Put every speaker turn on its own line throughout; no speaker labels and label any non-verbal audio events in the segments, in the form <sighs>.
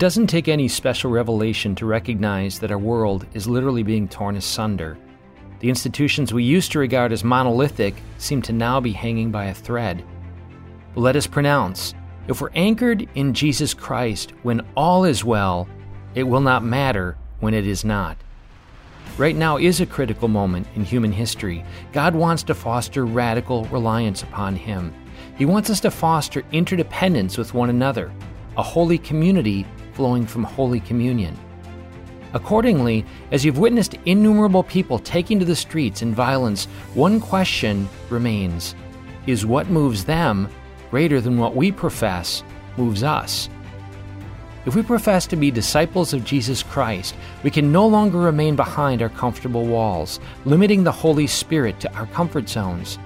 doesn't take any special revelation to recognize that our world is literally being torn asunder. The institutions we used to regard as monolithic seem to now be hanging by a thread. But let us pronounce if we're anchored in Jesus Christ when all is well, it will not matter when it is not. Right now is a critical moment in human history. God wants to foster radical reliance upon Him. He wants us to foster interdependence with one another, a holy community flowing from Holy Communion. Accordingly, as you've witnessed innumerable people taking to the streets in violence, one question remains Is what moves them greater than what we profess moves us? If we profess to be disciples of Jesus Christ, we can no longer remain behind our comfortable walls, limiting the Holy Spirit to our comfort zones.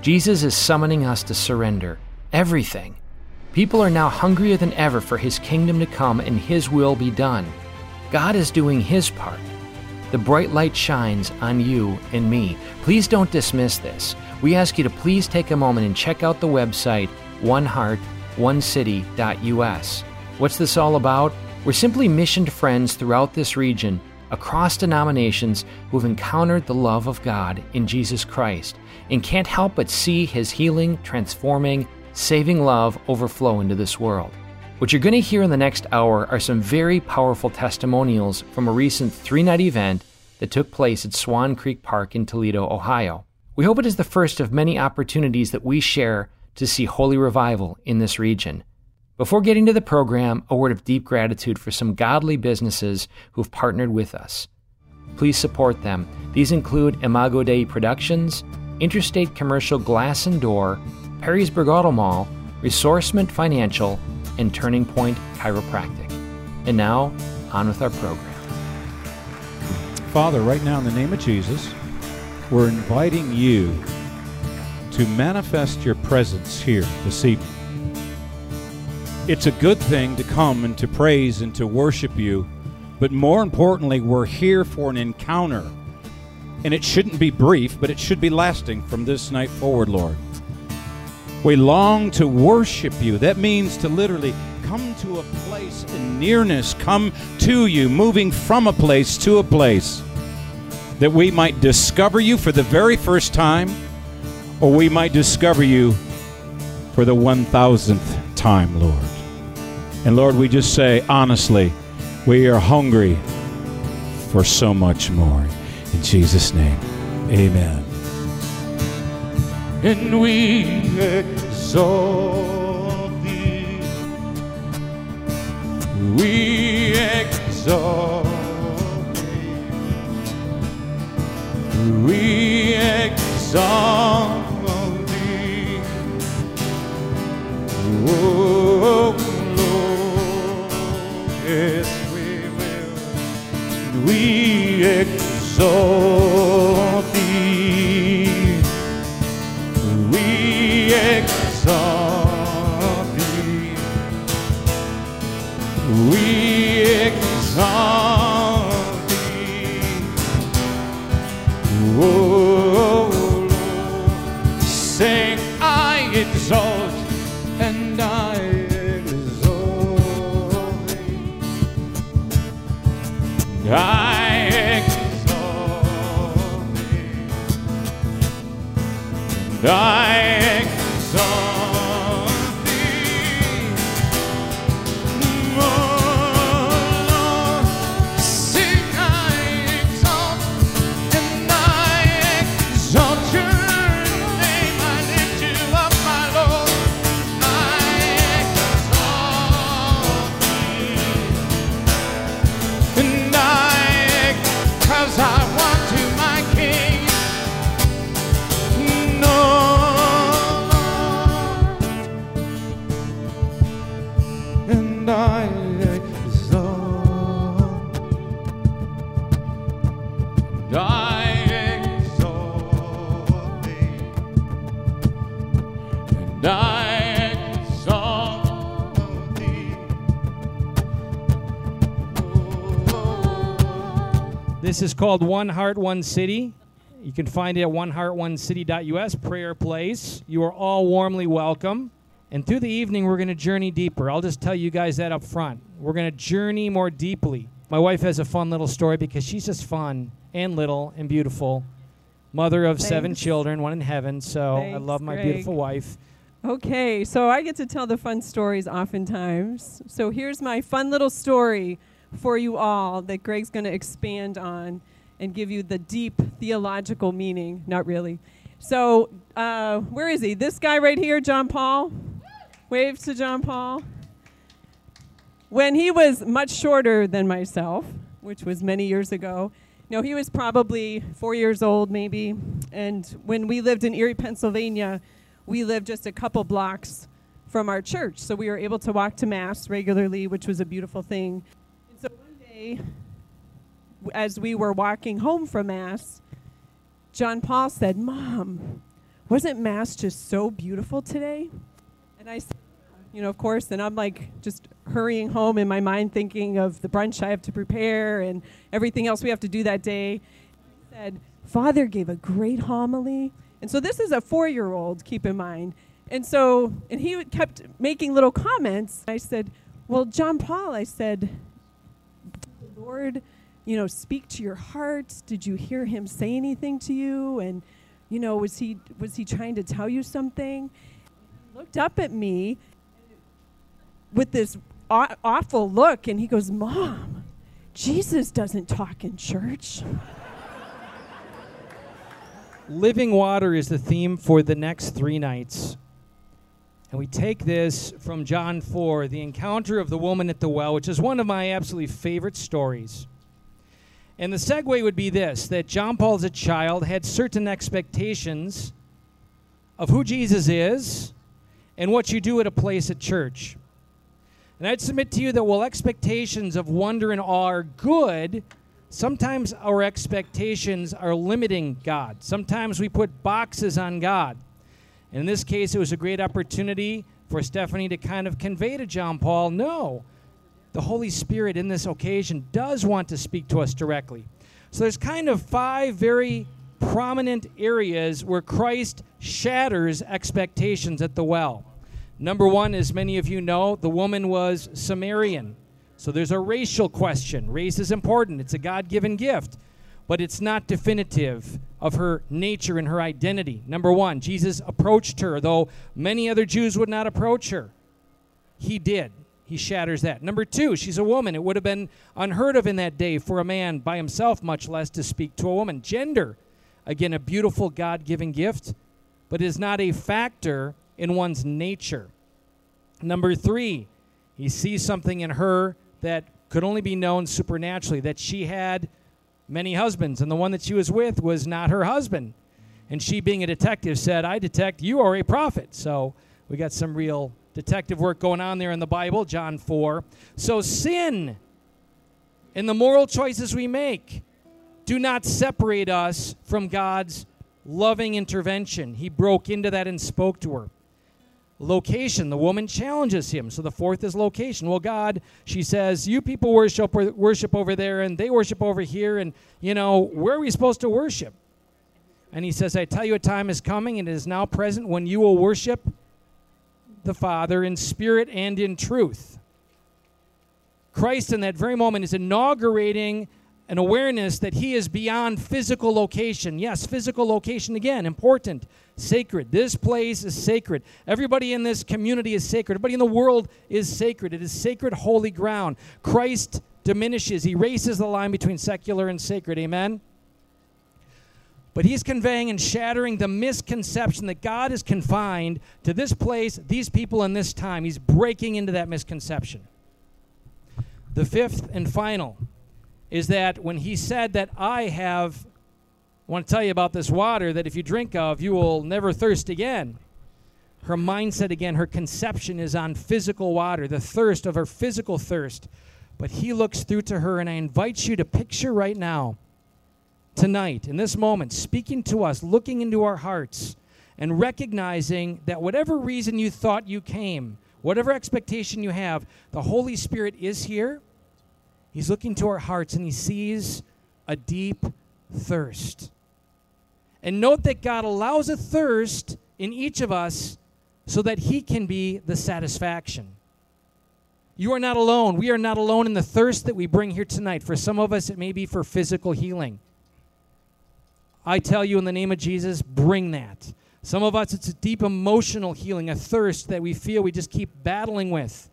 Jesus is summoning us to surrender everything. People are now hungrier than ever for His kingdom to come and His will be done. God is doing His part. The bright light shines on you and me. Please don't dismiss this. We ask you to please take a moment and check out the website oneheartonecity.us. What's this all about? We're simply missioned friends throughout this region, across denominations, who've encountered the love of God in Jesus Christ and can't help but see His healing, transforming, saving love overflow into this world. What you're going to hear in the next hour are some very powerful testimonials from a recent three night event that took place at Swan Creek Park in Toledo, Ohio. We hope it is the first of many opportunities that we share to see holy revival in this region. Before getting to the program, a word of deep gratitude for some godly businesses who've partnered with us. Please support them. These include Imago Dei Productions, Interstate Commercial Glass and Door, Perrysburg Auto Mall, Resourcement Financial, and Turning Point Chiropractic. And now, on with our program.
Father, right now, in the name of Jesus, we're inviting you to manifest your presence here this evening. It's a good thing to come and to praise and to worship you, but more importantly, we're here for an encounter. And it shouldn't be brief, but it should be lasting from this night forward, Lord. We long to worship you. That means to literally come to a place in nearness, come to you, moving from a place to a place, that we might discover you for the very first time, or we might discover you for the 1000th time, Lord. And Lord, we just say honestly, we are hungry for so much more. In Jesus' name, amen.
And we exalt thee. We exalt thee. We exalt thee. Oh Lord, yes we will. We exalt exalt thee. We exalt thee. Oh Lord, sing I exalt and I exalt thee. I exalt thee. And I
called One Heart, One City. You can find it at oneheartonecity.us, prayer place. You are all warmly welcome. And through the evening, we're going to journey deeper. I'll just tell you guys that up front. We're going to journey more deeply. My wife has a fun little story because she's just fun and little and beautiful. Mother of seven children, one in heaven. So I love my
Greg.
beautiful wife.
Okay, so I get to tell the fun stories oftentimes. So here's my fun little story for you all that Greg's going to expand on and give you the deep theological meaning. Not really. So, uh, where is he? This guy right here, John Paul. Wave to John Paul. When he was much shorter than myself, which was many years ago, no, he was probably four years old, maybe. And when we lived in Erie, Pennsylvania, we lived just a couple blocks from our church. So we were able to walk to Mass regularly, which was a beautiful thing. And so one day, as we were walking home from Mass, John Paul said, Mom, wasn't Mass just so beautiful today? And I said, you know, of course, and I'm like just hurrying home in my mind thinking of the brunch I have to prepare and everything else we have to do that day. I said, Father gave a great homily. And so this is a four year old, keep in mind. And so, and he kept making little comments. I said, Well, John Paul, I said, the Lord, you know, speak to your heart? Did you hear him say anything to you? And, you know, was he was he trying to tell you something? He looked up at me with this aw- awful look and he goes, Mom, Jesus doesn't talk in church.
Living water is the theme for the next three nights. And we take this from John 4, the encounter of the woman at the well, which is one of my absolutely favorite stories. And the segue would be this that John Paul, as a child, had certain expectations of who Jesus is and what you do at a place at church. And I'd submit to you that while expectations of wonder and awe are good, sometimes our expectations are limiting God. Sometimes we put boxes on God. And in this case, it was a great opportunity for Stephanie to kind of convey to John Paul no, the Holy Spirit in this occasion does want to speak to us directly. So there's kind of five very prominent areas where Christ shatters expectations at the well. Number one, as many of you know, the woman was Samaritan. So there's a racial question. Race is important, it's a God given gift, but it's not definitive of her nature and her identity. Number one, Jesus approached her, though many other Jews would not approach her. He did. He shatters that. Number two, she's a woman. It would have been unheard of in that day for a man by himself, much less to speak to a woman. Gender, again, a beautiful God given gift, but is not a factor in one's nature. Number three, he sees something in her that could only be known supernaturally, that she had many husbands, and the one that she was with was not her husband. And she, being a detective, said, I detect you are a prophet. So we got some real detective work going on there in the Bible, John 4. So sin and the moral choices we make do not separate us from God's loving intervention. He broke into that and spoke to her. Location, the woman challenges him. So the fourth is location. Well, God, she says, you people worship worship over there and they worship over here and you know, where are we supposed to worship? And he says, I tell you a time is coming and it is now present when you will worship the Father in spirit and in truth. Christ, in that very moment, is inaugurating an awareness that he is beyond physical location. Yes, physical location again, important, sacred. This place is sacred. Everybody in this community is sacred. Everybody in the world is sacred. It is sacred, holy ground. Christ diminishes, he erases the line between secular and sacred. Amen? But he's conveying and shattering the misconception that God is confined to this place, these people, and this time. He's breaking into that misconception. The fifth and final is that when he said that I have, I want to tell you about this water that if you drink of, you will never thirst again. Her mindset, again, her conception is on physical water, the thirst of her physical thirst. But he looks through to her, and I invite you to picture right now tonight, in this moment, speaking to us, looking into our hearts, and recognizing that whatever reason you thought you came, whatever expectation you have, the Holy Spirit is here. He's looking to our hearts and he sees a deep thirst. And note that God allows a thirst in each of us so that He can be the satisfaction. You are not alone. We are not alone in the thirst that we bring here tonight. For some of us, it may be for physical healing. I tell you in the name of Jesus, bring that. Some of us, it's a deep emotional healing, a thirst that we feel we just keep battling with.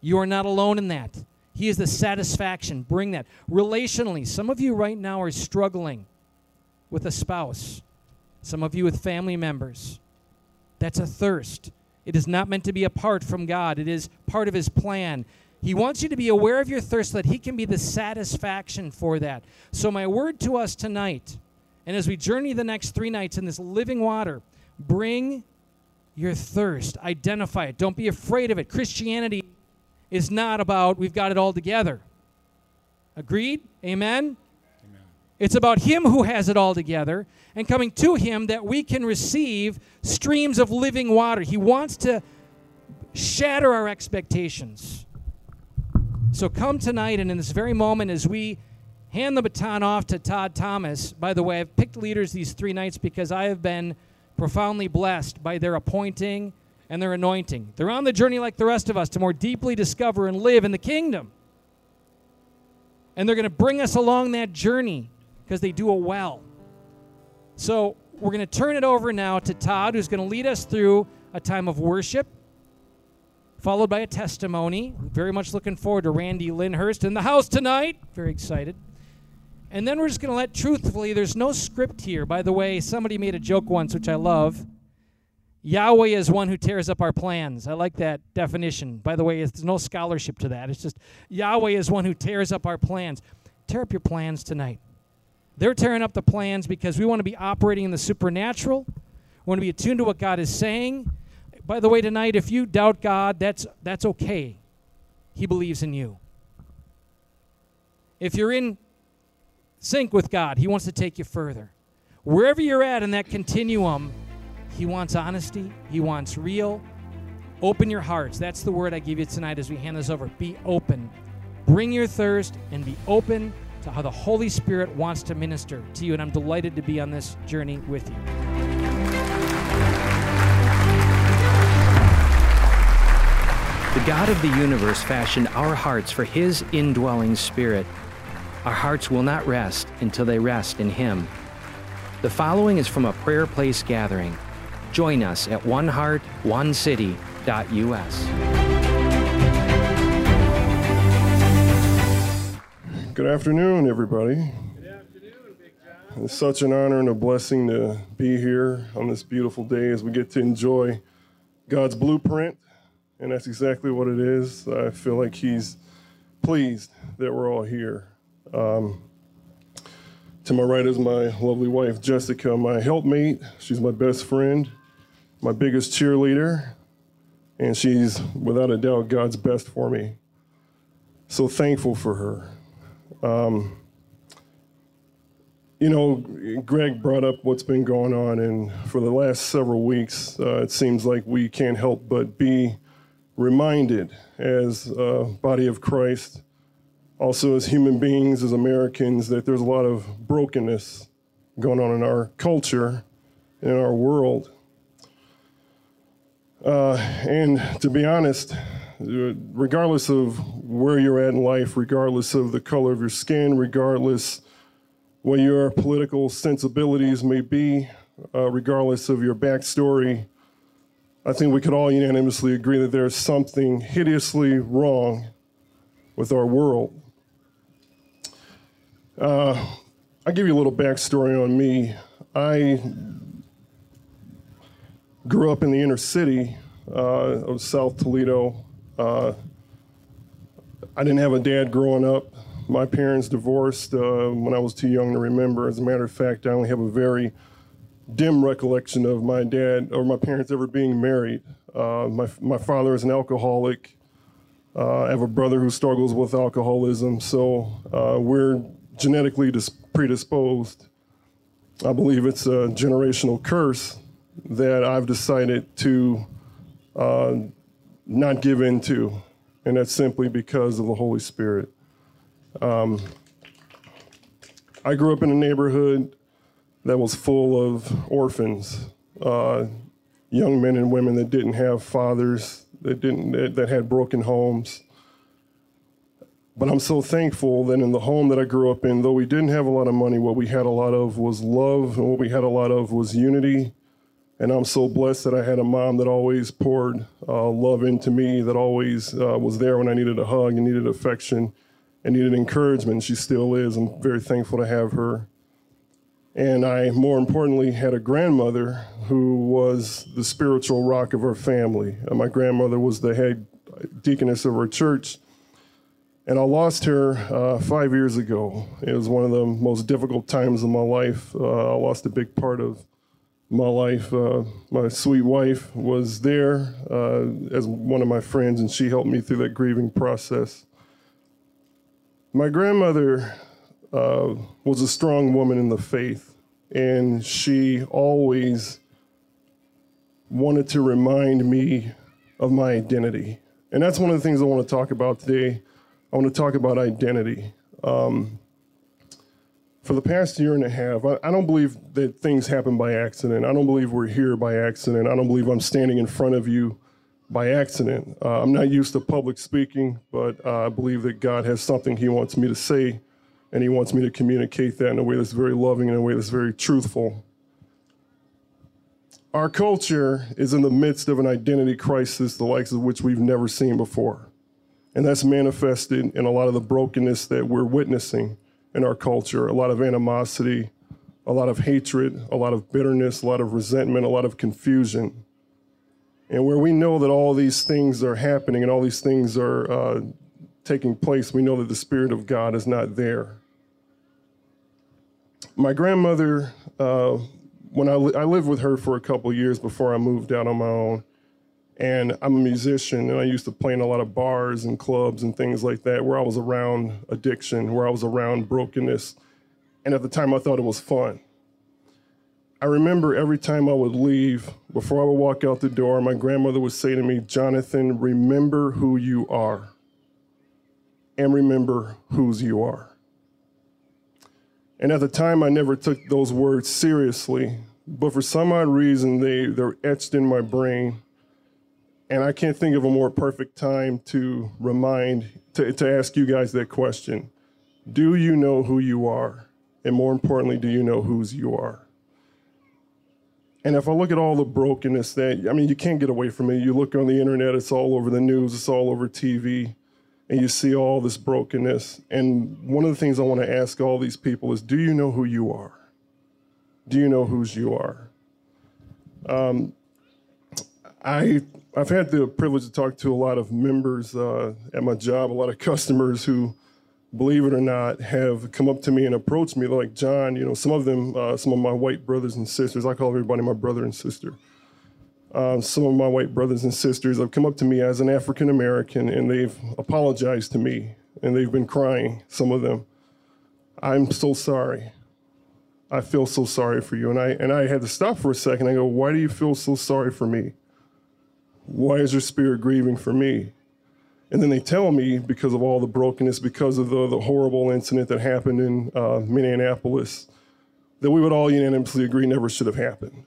You are not alone in that. He is the satisfaction. Bring that. Relationally, some of you right now are struggling with a spouse, some of you with family members. That's a thirst. It is not meant to be apart from God, it is part of His plan. He wants you to be aware of your thirst so that He can be the satisfaction for that. So, my word to us tonight, and as we journey the next three nights in this living water, bring your thirst. Identify it. Don't be afraid of it. Christianity is not about we've got it all together. Agreed? Amen? Amen? It's about Him who has it all together and coming to Him that we can receive streams of living water. He wants to shatter our expectations. So come tonight, and in this very moment, as we hand the baton off to Todd Thomas, by the way, I've picked leaders these three nights because I have been profoundly blessed by their appointing and their anointing. They're on the journey like the rest of us to more deeply discover and live in the kingdom. And they're going to bring us along that journey because they do it well. So we're going to turn it over now to Todd, who's going to lead us through a time of worship, followed by a testimony. Very much looking forward to Randy Lyndhurst in the house tonight. Very excited. And then we're just going to let truthfully, there's no script here. By the way, somebody made a joke once, which I love. Yahweh is one who tears up our plans. I like that definition. By the way, there's no scholarship to that. It's just Yahweh is one who tears up our plans. Tear up your plans tonight. They're tearing up the plans because we want to be operating in the supernatural. We want to be attuned to what God is saying. By the way, tonight, if you doubt God, that's, that's okay. He believes in you. If you're in sync with God, He wants to take you further. Wherever you're at in that continuum, he wants honesty, He wants real. Open your hearts. That's the word I give you tonight as we hand this over. Be open. Bring your thirst and be open to how the Holy Spirit wants to minister to you. And I'm delighted to be on this journey with you.
The God of the universe fashioned our hearts for His indwelling spirit. Our hearts will not rest until they rest in Him. The following is from a prayer place gathering. Join us at oneheartonecity.us.
Good afternoon, everybody. Good afternoon, Big. It's such an honor and a blessing to be here on this beautiful day as we get to enjoy God's blueprint, and that's exactly what it is. I feel like He's pleased that we're all here. Um, to my right is my lovely wife, Jessica, my helpmate. She's my best friend my biggest cheerleader, and she's without a doubt God's best for me. So thankful for her. Um, you know, Greg brought up what's been going on, and for the last several weeks, uh, it seems like we can't help but be reminded as a body of Christ, also as human beings, as Americans, that there's a lot of brokenness going on in our culture, in our world. Uh, and to be honest, regardless of where you're at in life, regardless of the color of your skin, regardless what your political sensibilities may be, uh, regardless of your backstory, I think we could all unanimously agree that there's something hideously wrong with our world. Uh, I'll give you a little backstory on me. I grew up in the inner city uh, of South Toledo. Uh, I didn't have a dad growing up. My parents divorced uh, when I was too young to remember. As a matter of fact, I only have a very dim recollection of my dad or my parents ever being married. Uh, my, my father is an alcoholic. Uh, I have a brother who struggles with alcoholism, so uh, we're genetically dis- predisposed. I believe it's a generational curse that I've decided to uh, not give in to, and that's simply because of the Holy Spirit. Um, I grew up in a neighborhood that was full of orphans. Uh, young men and women that didn't have fathers, that didn't that, that had broken homes. But I'm so thankful that in the home that I grew up in, though we didn't have a lot of money, what we had a lot of was love, and what we had a lot of was unity. And I'm so blessed that I had a mom that always poured uh, love into me, that always uh, was there when I needed a hug and needed affection and needed encouragement. She still is. I'm very thankful to have her. And I, more importantly, had a grandmother who was the spiritual rock of our family. Uh, my grandmother was the head deaconess of our church. And I lost her uh, five years ago. It was one of the most difficult times of my life. Uh, I lost a big part of my life. Uh, my sweet wife was there uh, as one of my friends, and she helped me through that grieving process. My grandmother uh, was a strong woman in the faith, and she always wanted to remind me of my identity. And that's one of the things I want to talk about today. I want to talk about identity. Um, for the past year and a half, I, I, don't believe that things happen by accident. I don't believe we're here by accident. I don't believe I'm standing in front of you by accident. Uh, I'm not used to public speaking, but uh, I believe that God has something He wants me to say, and He wants me to communicate that in a way that's very loving, in a way that's very truthful. Our culture is in the midst of an identity crisis, the likes of which we've never seen before. And that's manifested in a lot of the brokenness that we're witnessing in our culture a lot of animosity, a lot of hatred, a lot of bitterness, a lot of resentment, a lot of confusion. And where we know that all these things are happening and all these things are uh, taking place, we know that the Spirit of God is not there. My grandmother, uh, when I, li- I lived with her for a couple years before I moved out on my own, and I'm a musician, and I used to play in a lot of bars and clubs and things like that where I was around addiction, where I was around brokenness. And at the time, I thought it was fun. I remember every time I would leave, before I would walk out the door, my grandmother would say to me, Jonathan, remember who you are, and remember whose you are. And at the time, I never took those words seriously, but for some odd reason, they, they're etched in my brain and I can't think of a more perfect time to remind, to, to ask you guys that question. Do you know who you are? And more importantly, do you know whose you are? And if I look at all the brokenness that, I mean, you can't get away from it. You look on the internet, it's all over the news, it's all over TV, and you see all this brokenness. And one of the things I want to ask all these people is do you know who you are? Do you know whose you are? Um, I I've had the privilege to talk to a lot of members uh, at my job, a lot of customers who, believe it or not, have come up to me and approached me like John. You know, some of them, uh, some of my white brothers and sisters. I call everybody my brother and sister. Um, some of my white brothers and sisters have come up to me as an African American and they've apologized to me and they've been crying. Some of them, I'm so sorry. I feel so sorry for you. And I and I had to stop for a second. I go, why do you feel so sorry for me? Why is your spirit grieving for me? And then they tell me because of all the brokenness, because of the, the horrible incident that happened in uh, Minneapolis, that we would all unanimously agree never should have happened.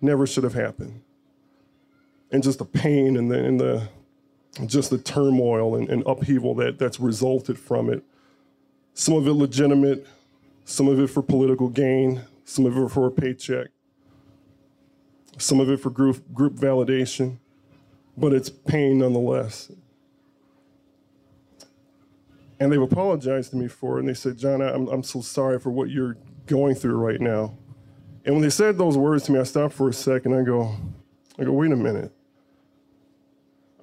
Never should have happened. And just the pain and the, and the just the turmoil and, and upheaval that, that's resulted from it. Some of it legitimate, some of it for political gain, some of it for a paycheck, some of it for group, group validation but it's pain nonetheless. And they've apologized to me for it, and they said, John, I'm, I'm so sorry for what you're going through right now. And when they said those words to me, I stopped for a second. I go, I go, wait a minute.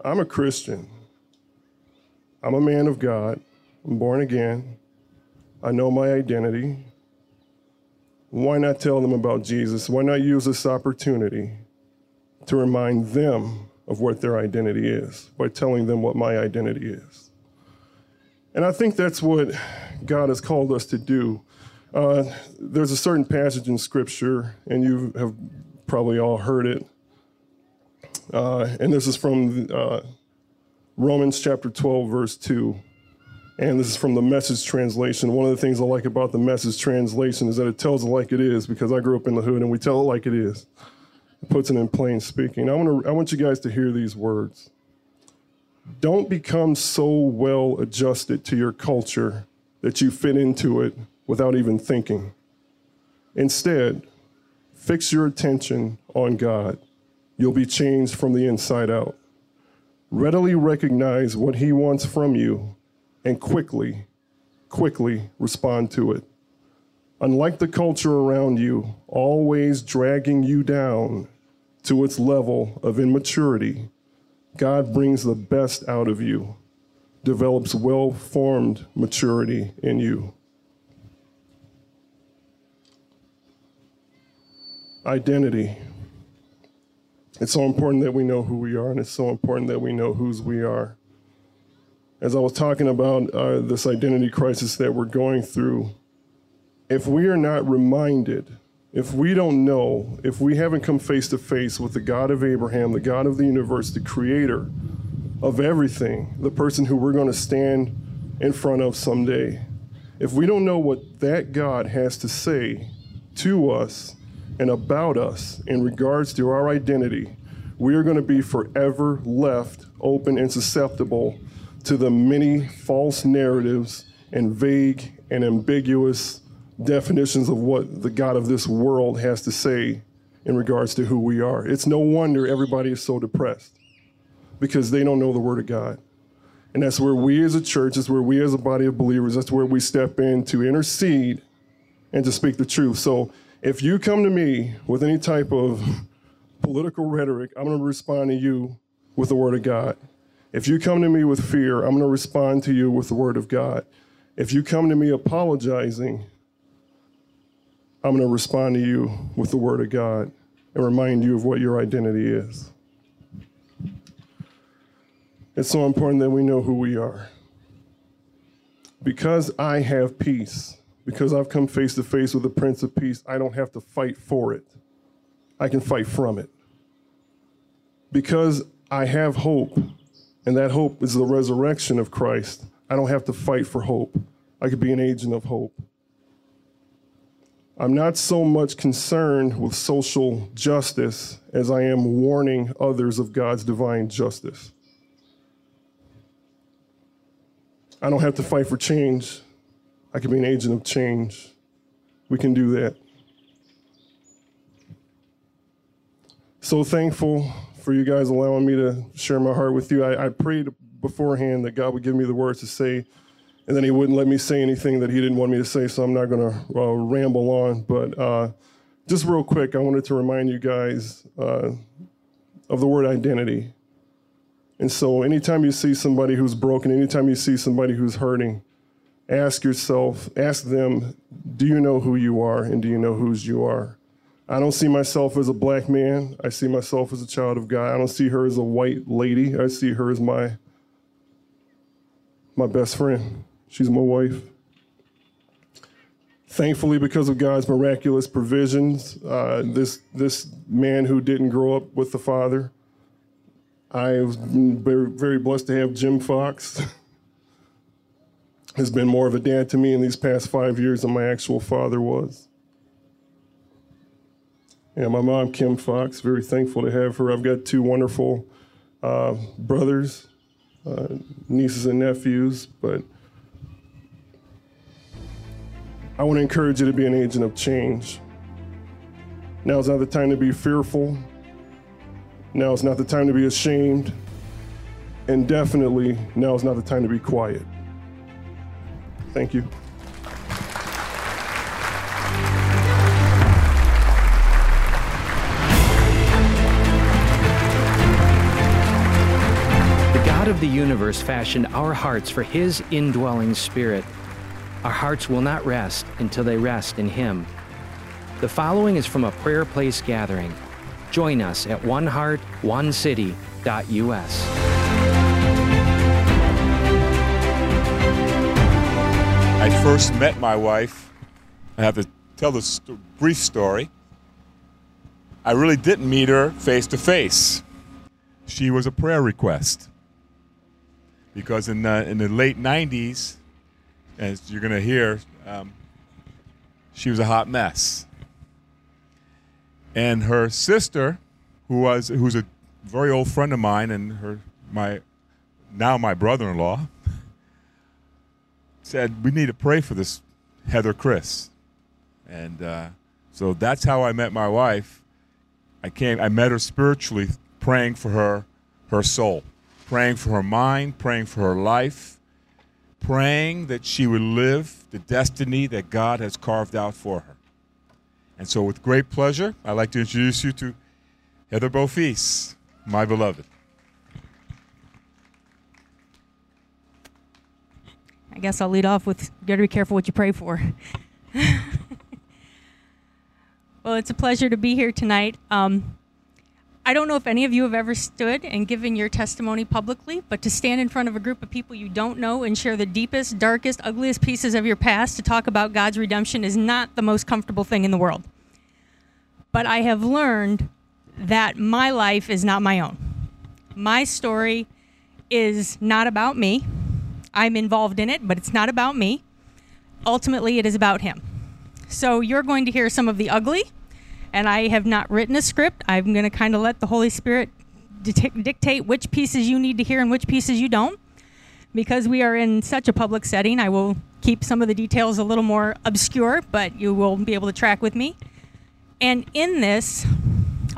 I'm a Christian. I'm a man of God. I'm born again. I know my identity. Why not tell them about Jesus? Why not use this opportunity to remind them of what their identity is by telling them what my identity is. And I think that's what God has called us to do. Uh, there's a certain passage in Scripture, and you have probably all heard it. Uh, and this is from uh, Romans chapter 12, verse 2. And this is from the message translation. One of the things I like about the message translation is that it tells it like it is because I grew up in the hood and we tell it like it is. It puts it in plain speaking. I want, to, I want you guys to hear these words. Don't become so well adjusted to your culture that you fit into it without even thinking. Instead, fix your attention on God. You'll be changed from the inside out. Readily recognize what He wants from you and quickly, quickly respond to it. Unlike the culture around you, always dragging you down to its level of immaturity, God brings the best out of you, develops well formed maturity in you. Identity. It's so important that we know who we are, and it's so important that we know whose we are. As I was talking about uh, this identity crisis that we're going through, if we are not reminded, if we don't know, if we haven't come face to face with the God of Abraham, the God of the universe, the creator of everything, the person who we're going to stand in front of someday, if we don't know what that God has to say to us and about us in regards to our identity, we are going to be forever left open and susceptible to the many false narratives and vague and ambiguous definitions of what the God of this world has to say in regards to who we are. It's no wonder everybody is so depressed because they don't know the Word of God. And that's where we as a church, that's where we as a body of believers, that's where we step in to intercede and to speak the truth. So if you come to me with any type of <laughs> political rhetoric, I'm going to respond to you with the Word of God. If you come to me with fear, I'm going to respond to you with the Word of God. If you come to me apologizing, I'm going to respond to you with the Word of God and remind you of what your identity is. It's so important that we know who we are. Because I have peace, because I've come face to face with the Prince of Peace, I don't have to fight for it. I can fight from it. Because I have hope, and that hope is the resurrection of Christ, I don't have to fight for hope. I could be an agent of hope. I'm not so much concerned with social justice as I am warning others of God's divine justice. I don't have to fight for change. I can be an agent of change. We can do that. So thankful for you guys allowing me to share my heart with you. I, I prayed beforehand that God would give me the words to say, and then He wouldn't let me say anything that He didn't want me to say, so I'm not going to uh, ramble on. But uh, just real quick, I wanted to remind you guys uh, of the word identity. And so, anytime you see somebody who's broken, anytime you see somebody who's hurting, ask yourself, ask them, do you know who you are and do you know whose you are? I don't see myself as a black man. I see myself as a child of God. I don't see her as a white lady. I see her as my my best friend. She's my wife. Thankfully, because of God's miraculous provisions, uh, this this man who didn't grow up with the father, I've been very, blessed to have Jim Fox. <laughs> has been more of a dad to me in these past five years than my actual father was. And my mom, Kim Fox, very thankful to have her. I've got two wonderful uh, brothers, uh, nieces, and nephews, but I want to encourage you to be an agent of change. Now is not the time to be fearful. Now is not the time to be ashamed. And definitely, now is not the time to be quiet. Thank you.
The God of the universe fashioned our hearts for His indwelling spirit. Our hearts will not rest until they rest in Him. The following is from a prayer place gathering. Join us at oneheartonecity.us.
I first met my wife. I have to tell this st- brief story. I really didn't meet her face to face. She was a prayer request. Because in the, in the late 90s, as you're going to hear, um, she was a hot mess. And her sister who was who's a very old friend of mine and her my now my brother-in-law said we need to pray for this Heather Chris, and uh, so that's how I met my wife. I came, I met her spiritually, praying for her, her soul, praying for her mind, praying for her life, praying that she would live the destiny that God has carved out for her. And so, with great pleasure, I'd like to introduce you to Heather Bofis, my beloved.
I guess I'll lead off with you got to be careful what you pray for. <laughs> well, it's a pleasure to be here tonight. Um, I don't know if any of you have ever stood and given your testimony publicly, but to stand in front of a group of people you don't know and share the deepest, darkest, ugliest pieces of your past to talk about God's redemption is not the most comfortable thing in the world. But I have learned that my life is not my own. My story is not about me. I'm involved in it, but it's not about me. Ultimately, it is about Him. So you're going to hear some of the ugly, and I have not written a script. I'm going to kind of let the Holy Spirit dictate which pieces you need to hear and which pieces you don't. Because we are in such a public setting, I will keep some of the details a little more obscure, but you will be able to track with me. And in this,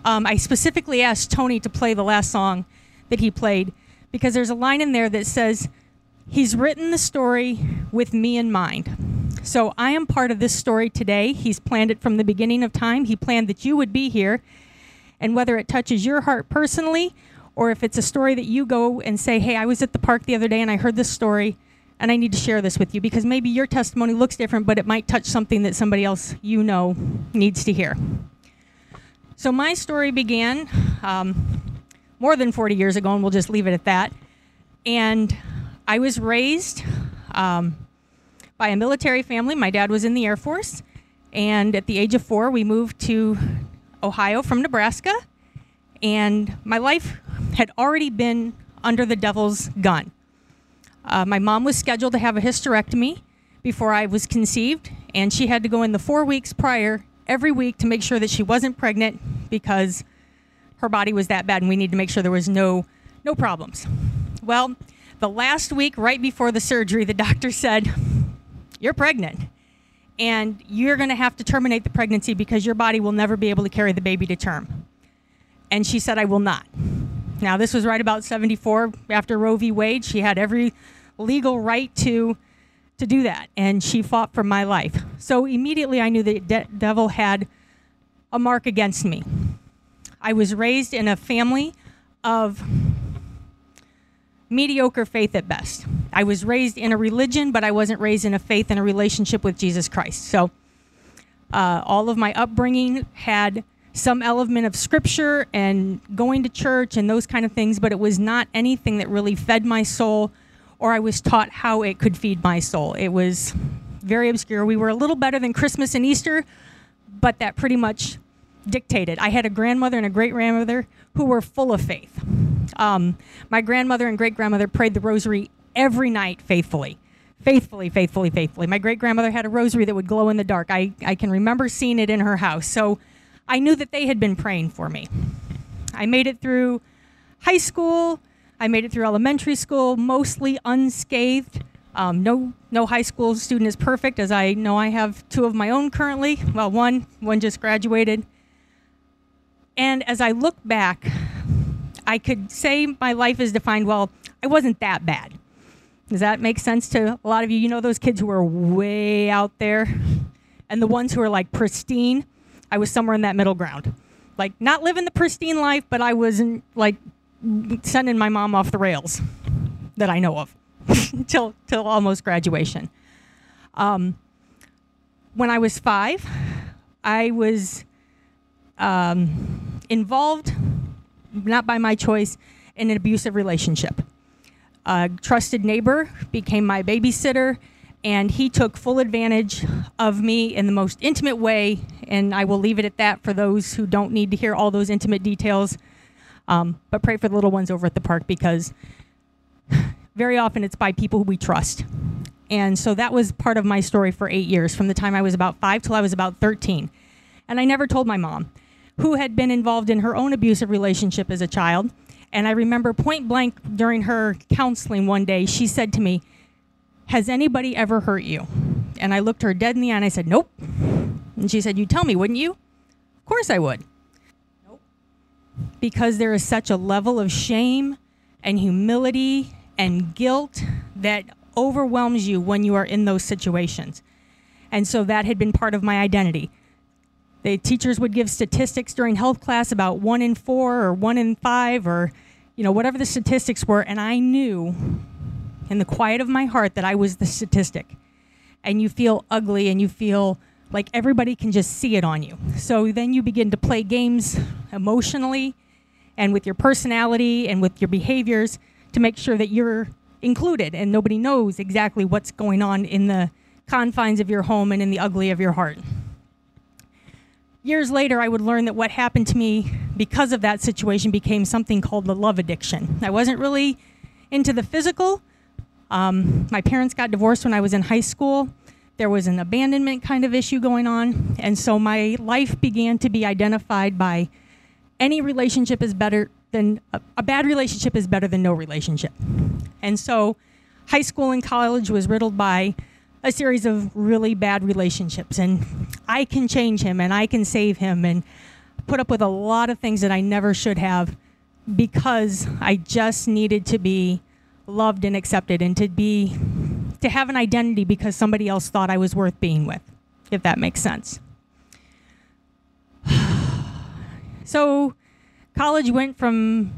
um, I specifically asked Tony to play the last song that he played because there's a line in there that says, He's written the story with me in mind. So I am part of this story today. He's planned it from the beginning of time. He planned that you would be here. And whether it touches your heart personally or if it's a story that you go and say, hey, I was at the park the other day and I heard this story and I need to share this with you because maybe your testimony looks different, but it might touch something that somebody else you know needs to hear. So my story began um, more than 40 years ago, and we'll just leave it at that. And I was raised um, by a military family. My dad was in the Air Force. And at the age of four, we moved to Ohio from Nebraska. And my life had already been under the devil's gun. Uh, my mom was scheduled to have a hysterectomy before I was conceived, and she had to go in the four weeks prior every week to make sure that she wasn't pregnant because her body was that bad, and we needed to make sure there was no no problems. Well, the last week right before the surgery, the doctor said, "You're pregnant." And you're going to have to terminate the pregnancy because your body will never be able to carry the baby to term. And she said, I will not. Now, this was right about 74 after Roe v. Wade. She had every legal right to to do that, and she fought for my life. So immediately, I knew the de- devil had a mark against me. I was raised in a family of mediocre faith at best. I was raised in a religion, but I wasn't raised in a faith and a relationship with Jesus Christ. So uh, all of my upbringing had some element of scripture and going to church and those kind of things, but it was not anything that really fed my soul or I was taught how it could feed my soul. It was very obscure. We were a little better than Christmas and Easter, but that pretty much dictated. I had a grandmother and a great grandmother who were full of faith. Um, my grandmother and great grandmother prayed the rosary every night faithfully. Faithfully, faithfully, faithfully. My great grandmother had a rosary that would glow in the dark. I, I can remember seeing it in her house. So I knew that they had been praying for me. I made it through high school. I made it through elementary school, mostly unscathed. Um, no, no high school student is perfect, as I know I have two of my own currently. Well, one, one just graduated. And as I look back, I could say my life is defined well, I wasn't that bad. Does that make sense to a lot of you? You know those kids who are way out there and the ones who are like pristine? I was somewhere in that middle ground. Like not living the pristine life, but I wasn't like sending my mom off the rails that I know of <laughs> till till almost graduation. Um, when I was five, I was um, involved, not by my choice, in an abusive relationship. A trusted neighbor became my babysitter, and he took full advantage of me in the most intimate way. And I will leave it at that for those who don't need to hear all those intimate details. Um, but pray for the little ones over at the park because very often it's by people who we trust. And so that was part of my story for eight years, from the time I was about five till I was about 13. And I never told my mom. Who had been involved in her own abusive relationship as a child. And I remember point blank during her counseling one day, she said to me, Has anybody ever hurt you? And I looked her dead in the eye and I said, Nope. And she said, "You'd tell me, wouldn't you? Of course I would. Nope. Because there is such a level of shame and humility and guilt that overwhelms you when you are in those situations. And so that had been part of my identity. The teachers would give statistics during health class about one in four or one in five or, you know, whatever the statistics were. And I knew in the quiet of my heart that I was the statistic. And you feel ugly and you feel like everybody can just see it on you. So then you begin to play games emotionally and with your personality and with your behaviors to make sure that you're included and nobody knows exactly what's going on in the confines of your home and in the ugly of your heart. Years later, I would learn that what happened to me because of that situation became something called the love addiction. I wasn't really into the physical. Um, my parents got divorced when I was in high school. There was an abandonment kind of issue going on. And so my life began to be identified by any relationship is better than a, a bad relationship is better than no relationship. And so high school and college was riddled by a series of really bad relationships and I can change him and I can save him and put up with a lot of things that I never should have because I just needed to be loved and accepted and to be to have an identity because somebody else thought I was worth being with, if that makes sense. <sighs> so college went from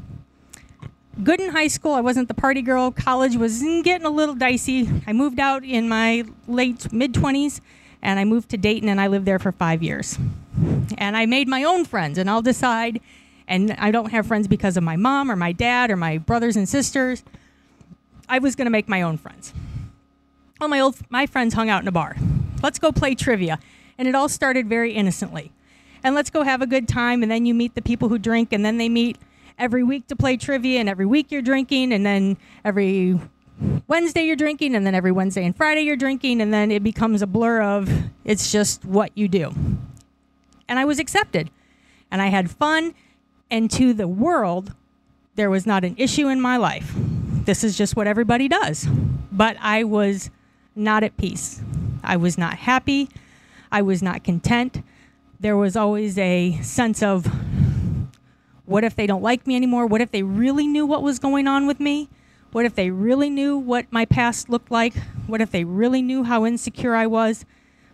good in high school. I wasn't the party girl. College was getting a little dicey. I moved out in my late mid 20s and I moved to Dayton and I lived there for five years. And I made my own friends, and I'll decide. And I don't have friends because of my mom or my dad or my brothers and sisters. I was going to make my own friends. All my old my friends hung out in a bar. Let's go play trivia. And it all started very innocently. And let's go have a good time and then you meet the people who drink and then they meet every week to play trivia, and every week you're drinking, and then every Wednesday you're drinking, and then every Wednesday and Friday you're drinking, and then it becomes a blur of it's just what you do. And I was accepted, and I had fun, and to the world, there was not an issue in my life. This is just what everybody does. But I was not at peace. I was not happy. I was not content. There was always a sense of what if they don't like me anymore? What if they really knew what was going on with me? What if they really knew what my past looked like? What if they really knew how insecure I was?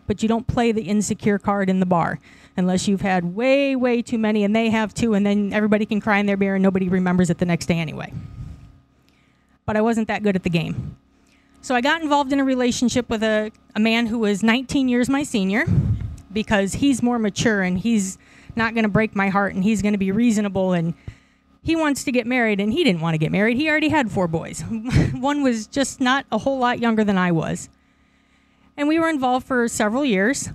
But you don't play the insecure card in the bar unless you've had way, way too many and they have too, and then everybody can cry in their beer and nobody remembers it the next day anyway. But I wasn't that good at the game. So I got involved in a relationship with a, a man who was 19 years my senior because he's more mature and he's not going to break my heart and he's going to be reasonable and he wants to get married and he didn't want to get married. He already had four boys. <laughs> One was just not a whole lot younger than I was. And we were involved for several years.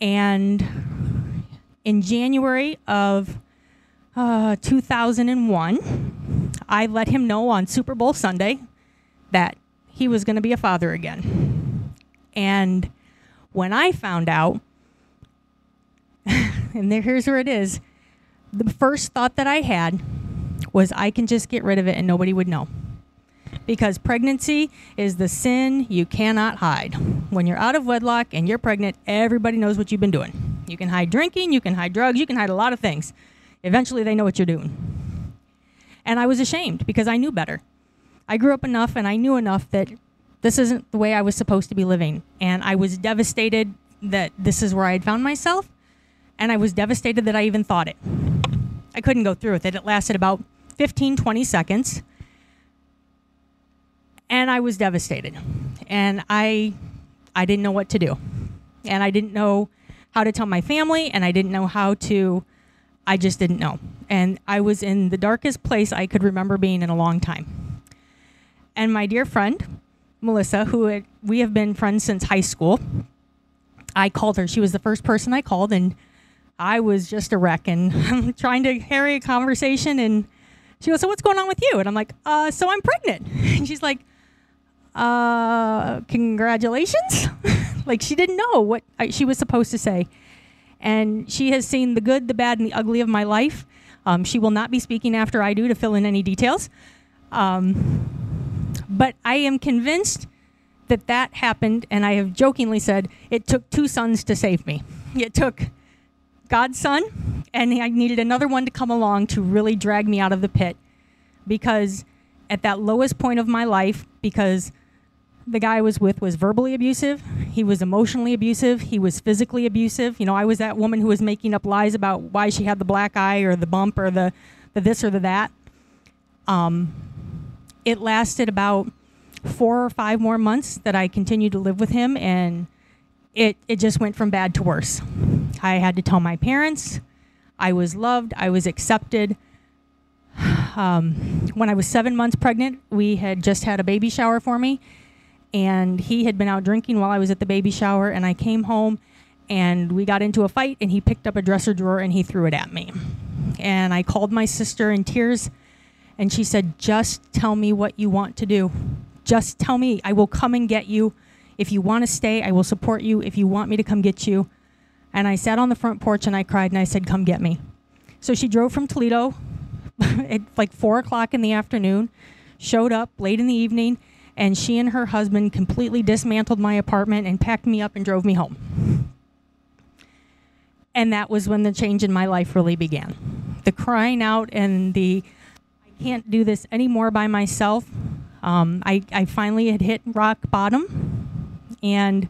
And in January of uh, 2001, I let him know on Super Bowl Sunday that he was going to be a father again. And when I found out, <laughs> and there, here's where it is. The first thought that I had was I can just get rid of it and nobody would know. Because pregnancy is the sin you cannot hide. When you're out of wedlock and you're pregnant, everybody knows what you've been doing. You can hide drinking, you can hide drugs, you can hide a lot of things. Eventually, they know what you're doing. And I was ashamed because I knew better. I grew up enough and I knew enough that this isn't the way I was supposed to be living. And I was devastated that this is where I had found myself and I was devastated that I even thought it. I couldn't go through with it. It lasted about 15, 20 seconds. And I was devastated. And I I didn't know what to do. And I didn't know how to tell my family and I didn't know how to I just didn't know. And I was in the darkest place I could remember being in a long time. And my dear friend, Melissa, who had, we have been friends since high school, I called her. She was the first person I called and I was just a wreck and <laughs> I'm trying to carry a conversation. And she goes, So what's going on with you? And I'm like, uh, So I'm pregnant. <laughs> And she's like, uh, Congratulations. <laughs> like she didn't know what I, she was supposed to say. and she has seen the good, the bad, and the ugly of my life. Um, she will not be speaking after I do to fill in any details. Um, but I am convinced that that happened, and I have jokingly said it took two sons to save me. It took God's son, and I needed another one to come along to really drag me out of the pit because at that lowest point of my life, because the guy I was with was verbally abusive, he was emotionally abusive, he was physically abusive. You know, I was that woman who was making up lies about why she had the black eye or the bump or the, the this or the that. Um, it lasted about four or five more months that I continued to live with him, and it, it just went from bad to worse. I had to tell my parents I was loved, I was accepted. <sighs> Um, when I was seven months pregnant, we had just had a baby shower for me, and he had been out drinking while I was at the baby shower. And I came home, and we got into a fight, and he picked up a dresser drawer and he threw it at me. And I called my sister in tears, and she said, Just tell me what you want to do. Just tell me. I will come and get you. If you want to stay, I will support you. If you want me to come get you. And I sat on the front porch and I cried and I said, Come get me. So she drove from Toledo <laughs> at like four o'clock in the afternoon, showed up late in the evening, and she and her husband completely dismantled my apartment and packed me up and drove me home. And that was when the change in my life really began. The crying out and the, I can't do this anymore by myself. Um, I, I finally had hit rock bottom. And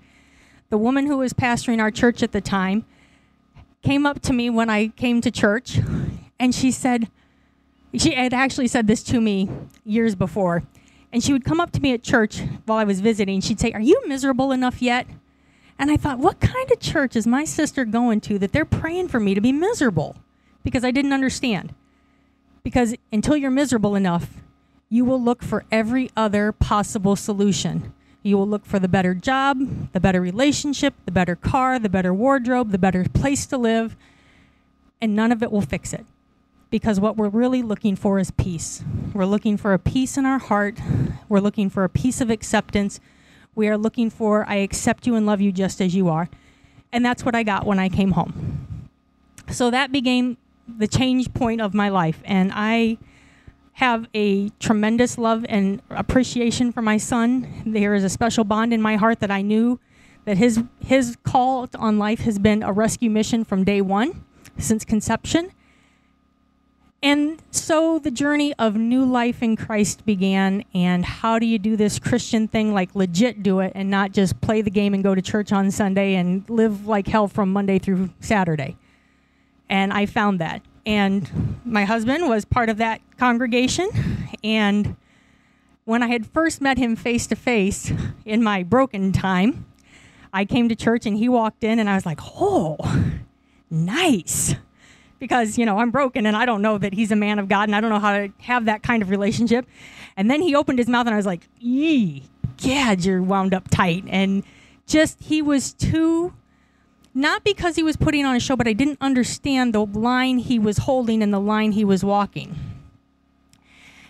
the woman who was pastoring our church at the time came up to me when I came to church and she said, she had actually said this to me years before. And she would come up to me at church while I was visiting. She'd say, Are you miserable enough yet? And I thought, What kind of church is my sister going to that they're praying for me to be miserable? Because I didn't understand. Because until you're miserable enough, you will look for every other possible solution. You will look for the better job, the better relationship, the better car, the better wardrobe, the better place to live, and none of it will fix it. Because what we're really looking for is peace. We're looking for a peace in our heart. We're looking for a peace of acceptance. We are looking for, I accept you and love you just as you are. And that's what I got when I came home. So that became the change point of my life. And I have a tremendous love and appreciation for my son. There is a special bond in my heart that I knew that his his call on life has been a rescue mission from day one, since conception. And so the journey of new life in Christ began. And how do you do this Christian thing, like legit do it, and not just play the game and go to church on Sunday and live like hell from Monday through Saturday? And I found that and my husband was part of that congregation. And when I had first met him face to face in my broken time, I came to church and he walked in, and I was like, oh, nice. Because, you know, I'm broken and I don't know that he's a man of God and I don't know how to have that kind of relationship. And then he opened his mouth and I was like, yee, gad, you're wound up tight. And just, he was too not because he was putting on a show, but I didn't understand the line he was holding and the line he was walking.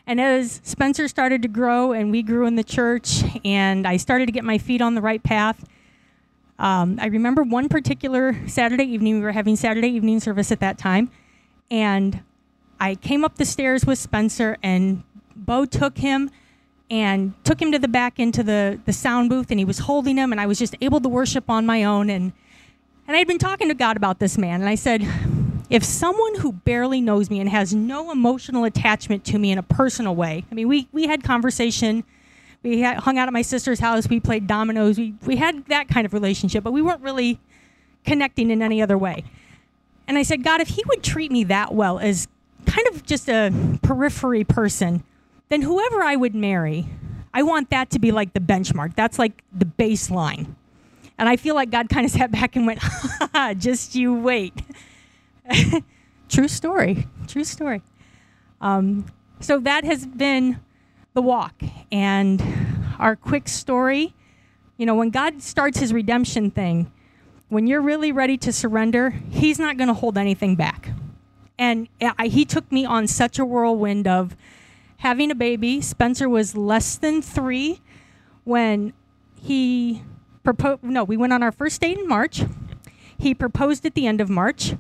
And as Spencer started to grow and we grew in the church and I started to get my feet on the right path, um, I remember one particular Saturday evening, we were having Saturday evening service at that time, and I came up the stairs with Spencer and Bo took him and took him to the back into the, the sound booth and he was holding him and I was just able to worship on my own and and I'd been talking to God about this man, and I said, if someone who barely knows me and has no emotional attachment to me in a personal way, I mean, we, we had conversation, we had, hung out at my sister's house, we played dominoes, we, we had that kind of relationship, but we weren't really connecting in any other way. And I said, God, if he would treat me that well as kind of just a periphery person, then whoever I would marry, I want that to be like the benchmark. That's like the baseline. And I feel like God kind of sat back and went, ha, ha <laughs> just you wait. <laughs> true story. True story. Um, so that has been the walk. And our quick story you know, when God starts his redemption thing, when you're really ready to surrender, he's not going to hold anything back. And I, he took me on such a whirlwind of having a baby. Spencer was less than three when he No, we went on our first date in March. He proposed at the end of March.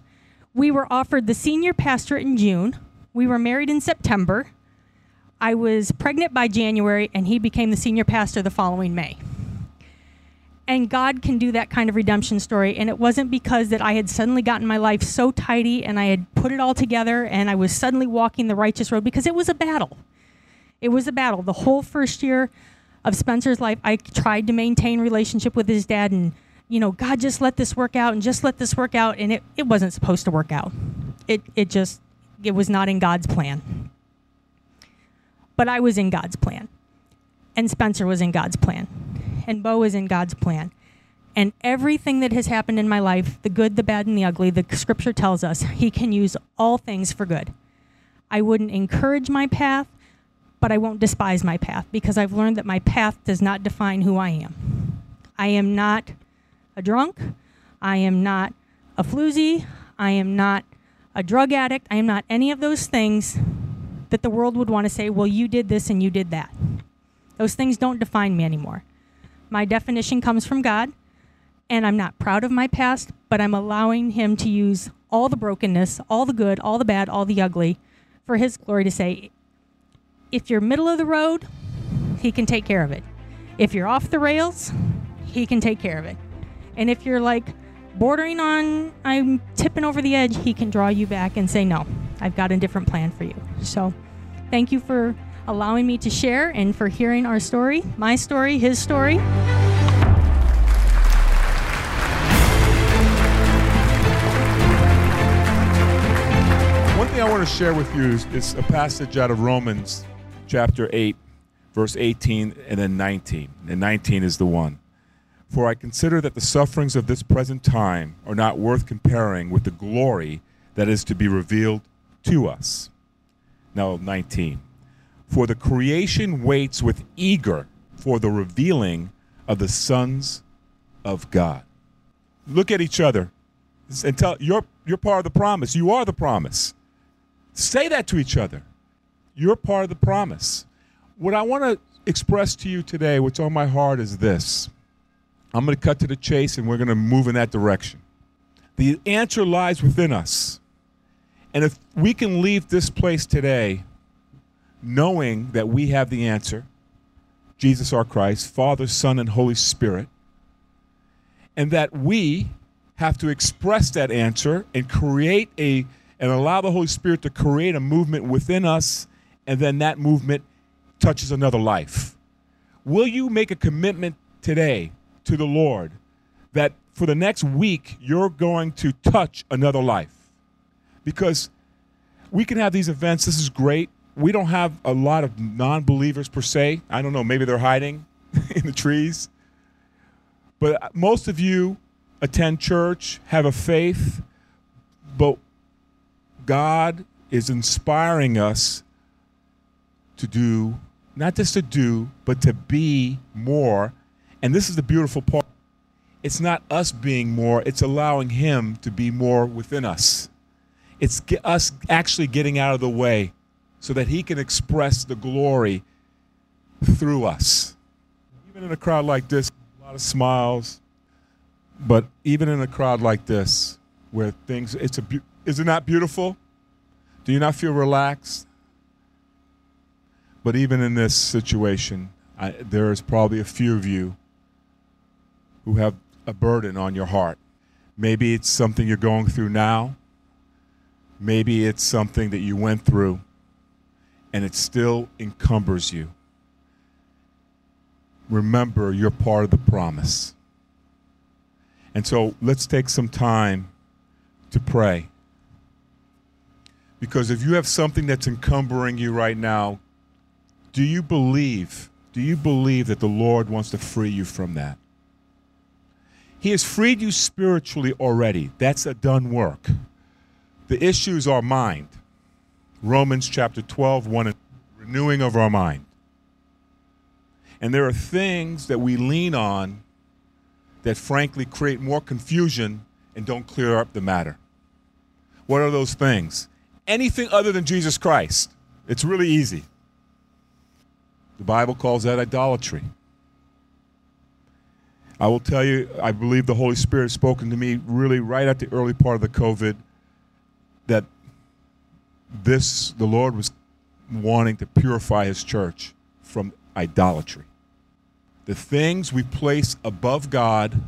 We were offered the senior pastorate in June. We were married in September. I was pregnant by January, and he became the senior pastor the following May. And God can do that kind of redemption story. And it wasn't because that I had suddenly gotten my life so tidy and I had put it all together and I was suddenly walking the righteous road because it was a battle. It was a battle. The whole first year of Spencer's life, I tried to maintain relationship with his dad and, you know, God, just let this work out and just let this work out. And it, it wasn't supposed to work out. It, it just, it was not in God's plan. But I was in God's plan. And Spencer was in God's plan and Bo is in God's plan. And everything that has happened in my life, the good, the bad, and the ugly, the scripture tells us He can use all things for good. I wouldn't encourage my path, but I won't despise my path because I've learned that my path does not define who I am. I am not a drunk. I am not a floozy. I am not a drug addict. I am not any of those things that the world would want to say, well, you did this and you did that. Those things don't define me anymore. My definition comes from God, and I'm not proud of my past, but I'm allowing Him to use all the brokenness, all the good, all the bad, all the ugly for His glory to say, if you're middle of the road, He can take care of it. If you're off the rails, He can take care of it. And if you're like bordering on, I'm tipping over the edge, He can draw you back and say, no, I've got a different plan for you. So thank you for allowing me to share and for hearing our story, my story, his story.
One thing I want to share with you is, is a passage out of Romans chapter 8, verse 18 and then 19. And 19 is the one. For I consider that the sufferings of this present time are not worth comparing with the glory that is to be revealed to us. Now, 19. For the creation waits with eager for the revealing of the sons of God. Look at each other and tell you're you're part of the promise. You are the promise. Say that to each other. You're part of the promise. What I want to express to you today, what's on my heart, is this. I'm going to cut to the chase and we're going to move in that direction. The answer lies within us. And if we can leave this place today knowing that we have the answer Jesus our Christ, Father, Son, and Holy Spirit, and that we have to express that answer and create a and allow the Holy Spirit to create a movement within us, and then that movement touches another life. Will you make a commitment today to the Lord that for the next week you're going to touch another life? Because we can have these events, this is great, we don't have a lot of non-believers per se. I don't know, maybe they're hiding <laughs> in the trees. But most of you attend church, have a faith, but God is inspiring us to do not just to do, but to be more. And this is the beautiful part. It's not us being more, it's allowing him to be more within us. It's us actually getting out of the way so that he can express the glory through us. Even in a crowd like this, a lot of smiles, but even in a crowd like this, where things, it's a, is it not beautiful? Do you not feel relaxed? But even in this situation, I, there is probably a few of you who have a burden on your heart. Maybe it's something you're going through now. Maybe it's something that you went through and it still encumbers you, remember you're part of the promise. And so let's take some time to pray. Because if you have something that's encumbering you right now, do you believe? Do you believe that the Lord wants to free you from that? He has freed you spiritually already. That's a done work. The issues are mind. Romans chapter 12, 1 renewing of our mind. And there are things that we lean on that frankly create more confusion and don't clear up the matter. What are those things? Anything other than Jesus Christ. It's really easy. The Bible calls that idolatry. I will tell you, I believe the Holy Spirit has spoken to me really right at the early part of the COVID that this, the Lord was wanting to purify his church from idolatry. The things we place above God,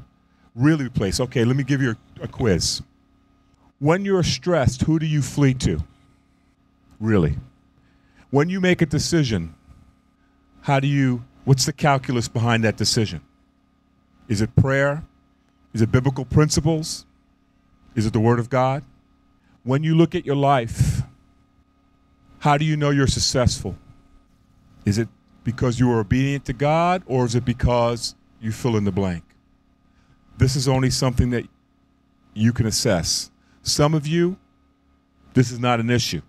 really we place. Okay, let me give you a, a quiz. When you're stressed, who do you flee to? Really? When you make a decision, how do you, what's the calculus behind that decision? Is it prayer? Is it biblical principles? Is it the Word of God? When you look at your life, how do you know you're successful? Is it because you are obedient to God or is it because you fill in the blank? This is only something that you can assess. Some of you, this is not an issue.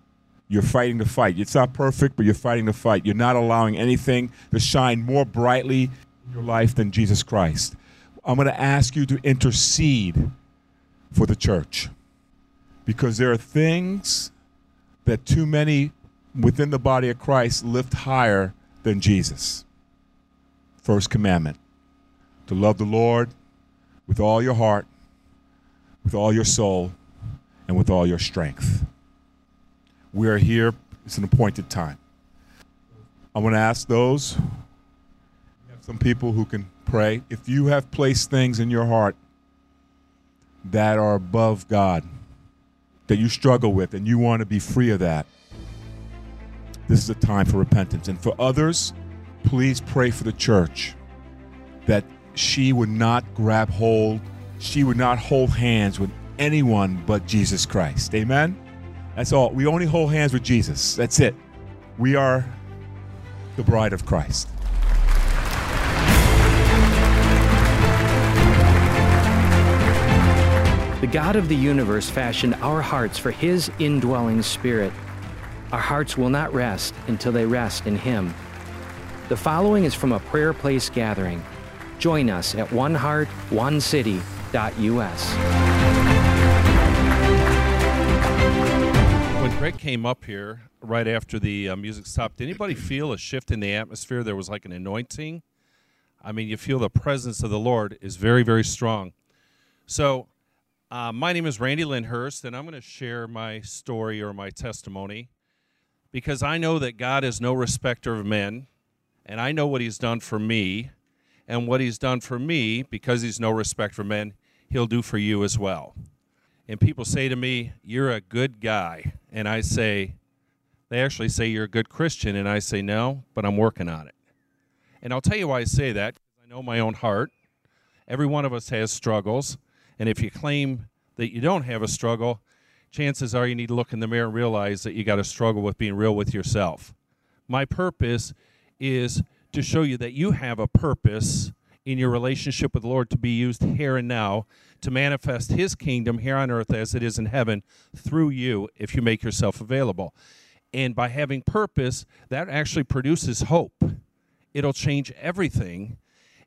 You're fighting the fight. It's not perfect, but you're fighting the fight. You're not allowing anything to shine more brightly in your life than Jesus Christ. I'm going to ask you to intercede for the church because there are things that too many within the body of Christ lift higher than Jesus. First commandment to love the Lord with all your heart, with all your soul, and with all your strength. We are here, it's an appointed time. I want to ask those, some people who can pray. If you have placed things in your heart that are above God, that you struggle with, and you want to be free of that, this is a time for repentance. And for others, please pray for the church that she would not grab hold, she would not hold hands with anyone but Jesus Christ. Amen? That's all. We only hold hands with Jesus. That's it. We are the bride of Christ.
The God of the universe fashioned our hearts for His indwelling spirit. Our hearts will not rest until they rest in Him. The following is from a prayer place gathering. Join us at oneheartonecity.us.
Greg came up here right after the uh, music stopped, did anybody feel a shift in the atmosphere? There was like an anointing. I mean, you feel the presence of the Lord is very, very strong. So, uh, my name is Randy Lindhurst, and I'm going to share my story or my testimony because I know that God is no respecter of men, and I know what He's done for me, and what He's done for me, because He's no respecter for men, He'll do for you as well. And people say to me, You're a good guy. And I say, They actually say you're a good Christian, and I say, No, but I'm working on it. And I'll tell you why I say that. I know my own heart. Every one of us has struggles. And if you claim that you don't have a struggle, chances are you need to look in the mirror and realize that you got to struggle with being real with yourself. My purpose is to show you that you have a purpose in your relationship with the Lord to be used here and now to manifest His kingdom here on earth as it is in heaven through you if you make yourself available. And by having purpose, that actually produces hope. It'll change everything.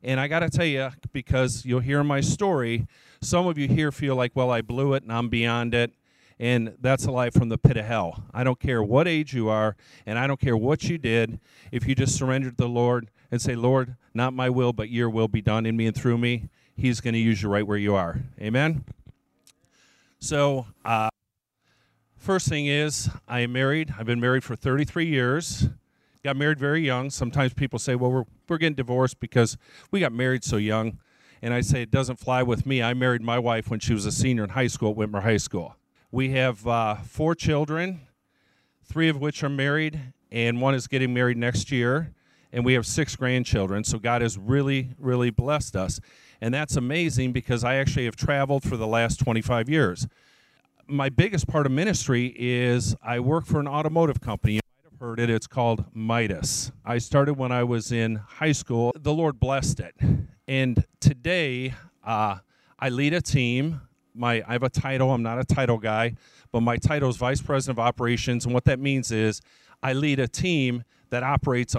And I got to tell you, because you'll hear my story, some of you here feel like, well, I blew it and I'm beyond it. And that's a lie from the pit of hell. I don't care what age you are, and I don't care what you did. If you just surrendered to the Lord and say, Lord, not my will, but your will be done in me and through me, He's going to use you right where you are. Amen? So, uh, first thing is, I am married. I've been married for 33 years. Got married very young. Sometimes people say, well, we're, we're getting divorced because we got married so young. And I say, it doesn't fly with me. I married my wife when she was a senior in high school at Whitmer High School. We have uh, four children, three of which are married, and one is getting married next year. And we have six grandchildren. So God has really, really blessed us. And that's amazing because I actually have traveled for the last 25 years. My biggest part of ministry is I work for an automotive company. You might have heard it. It's called Midas. I started when I was in high school. The Lord blessed it. And today, uh, I lead a team. My, I have a title. I'm not a title guy, but my title is Vice President of Operations. And what that means is I lead a team that operates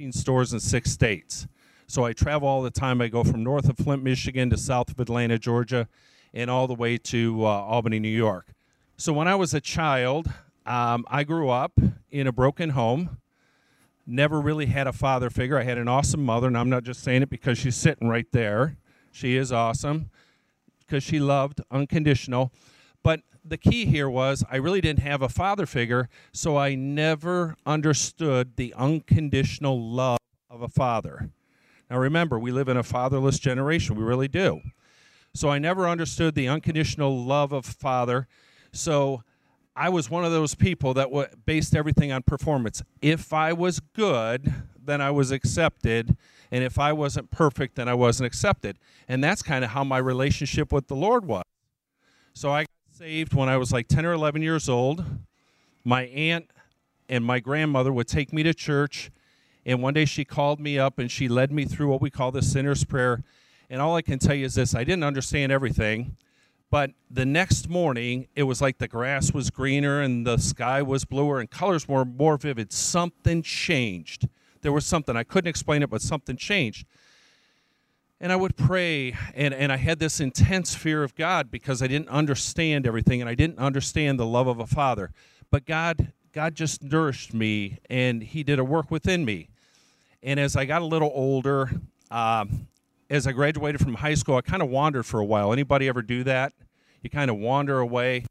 113 stores in six states. So I travel all the time. I go from north of Flint, Michigan to south of Atlanta, Georgia, and all the way to uh, Albany, New York. So when I was a child, um, I grew up in a broken home. Never really had a father figure. I had an awesome mother, and I'm not just saying it because she's sitting right there. She is awesome because she loved unconditional. But the key here was I really didn't have a father figure, so I never understood the unconditional love of a father. Now remember, we live in a fatherless generation. We really do. So I never understood the unconditional love of father. So I was one of those people that based everything on performance. If I was good, then I was accepted. And if I wasn't perfect, then I wasn't accepted. And that's kind of how my relationship with the Lord was. So I saved when I was like 10 or 11 years old. My aunt and my grandmother would take me to church. And one day she called me up and she led me through what we call the sinner's prayer. And all I can tell you is this I didn't understand everything. But the next morning, it was like the grass was greener and the sky was bluer and colors were more vivid. Something changed. There was something. I couldn't explain it, but something changed. And I would pray, and, and I had this intense fear of God because I didn't understand everything and I didn't understand the love of a father. But God, God just nourished me and He did a work within me. And as I got a little older, um, as I graduated from high school, I kind of wandered for a while. Anybody ever do that? You kind of wander away.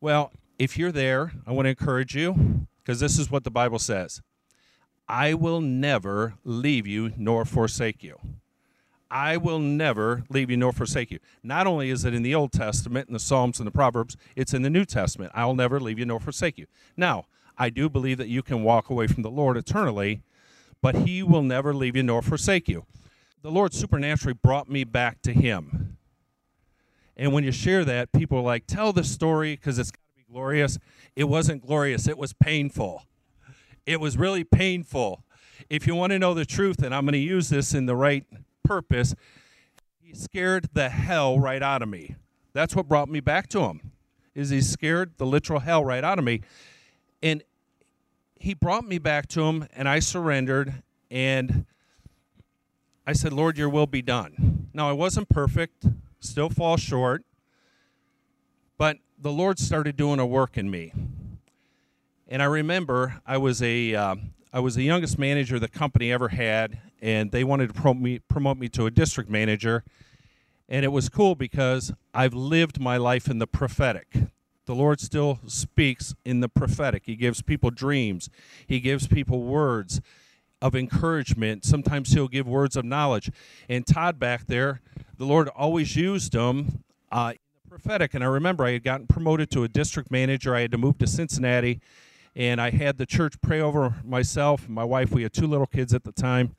Well, if you're there, I want to encourage you because this is what the Bible says I will never leave you nor forsake you. I will never leave you nor forsake you. Not only is it in the Old Testament, in the Psalms and the Proverbs, it's in the New Testament. I'll never leave you nor forsake you. Now, I do believe that you can walk away from the Lord eternally, but He will never leave you nor forsake you. The Lord supernaturally brought me back to Him. And when you share that, people are like, tell the story because it's got to be glorious. It wasn't glorious, it was painful. It was really painful. If you want to know the truth, and I'm going to use this in the right purpose, he scared the hell right out of me. That's what brought me back to him. Is he scared the literal hell right out of me. And he brought me back to him and I surrendered and I said, "Lord, your will be done." Now, I wasn't perfect, still fall short, but the Lord started doing a work in me. And I remember I was a uh, I was the youngest manager the company ever had, and they wanted to promote me, promote me to a district manager. And it was cool because I've lived my life in the prophetic. The Lord still speaks in the prophetic. He gives people dreams, He gives people words of encouragement. Sometimes He'll give words of knowledge. And Todd back there, the Lord always used him uh, in the prophetic. And I remember I had gotten promoted to a district manager, I had to move to Cincinnati and I had the church pray over myself and my wife. We had two little kids at the time.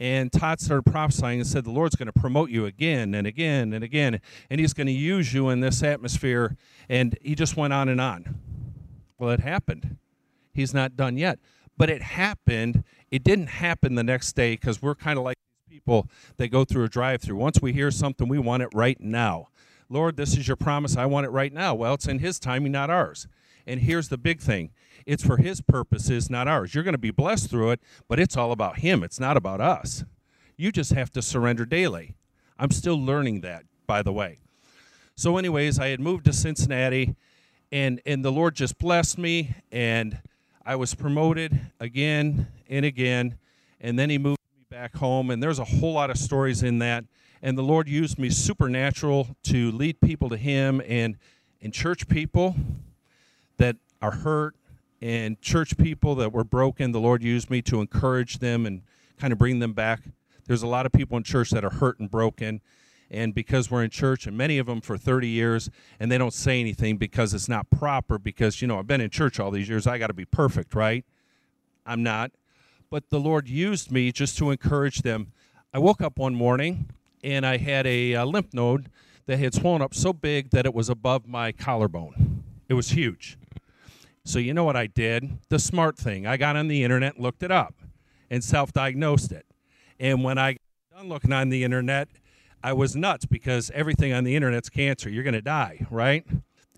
And Todd started prophesying and said, The Lord's going to promote you again and again and again, and He's going to use you in this atmosphere. And he just went on and on. Well, it happened. He's not done yet. But it happened. It didn't happen the next day because we're kind of like these people that go through a drive through. Once we hear something, we want it right now. Lord, this is your promise. I want it right now. Well, it's in His timing, not ours. And here's the big thing it's for His purposes, not ours. You're going to be blessed through it, but it's all about Him. It's not about us. You just have to surrender daily. I'm still learning that, by the way. So, anyways, I had moved to Cincinnati, and, and the Lord just blessed me, and I was promoted again and again, and then He moved me back home, and there's a whole lot of stories in that. And the Lord used me supernatural to lead people to Him and, and church people that are hurt and church people that were broken. The Lord used me to encourage them and kind of bring them back. There's a lot of people in church that are hurt and broken. And because we're in church, and many of them for 30 years, and they don't say anything because it's not proper, because, you know, I've been in church all these years, I got to be perfect, right? I'm not. But the Lord used me just to encourage them. I woke up one morning and I had a, a lymph node that had swollen up so big that it was above my collarbone. It was huge. So you know what I did? The smart thing. I got on the internet, looked it up, and self-diagnosed it. And when I got done looking on the internet, I was nuts because everything on the internet's cancer. You're going to die, right?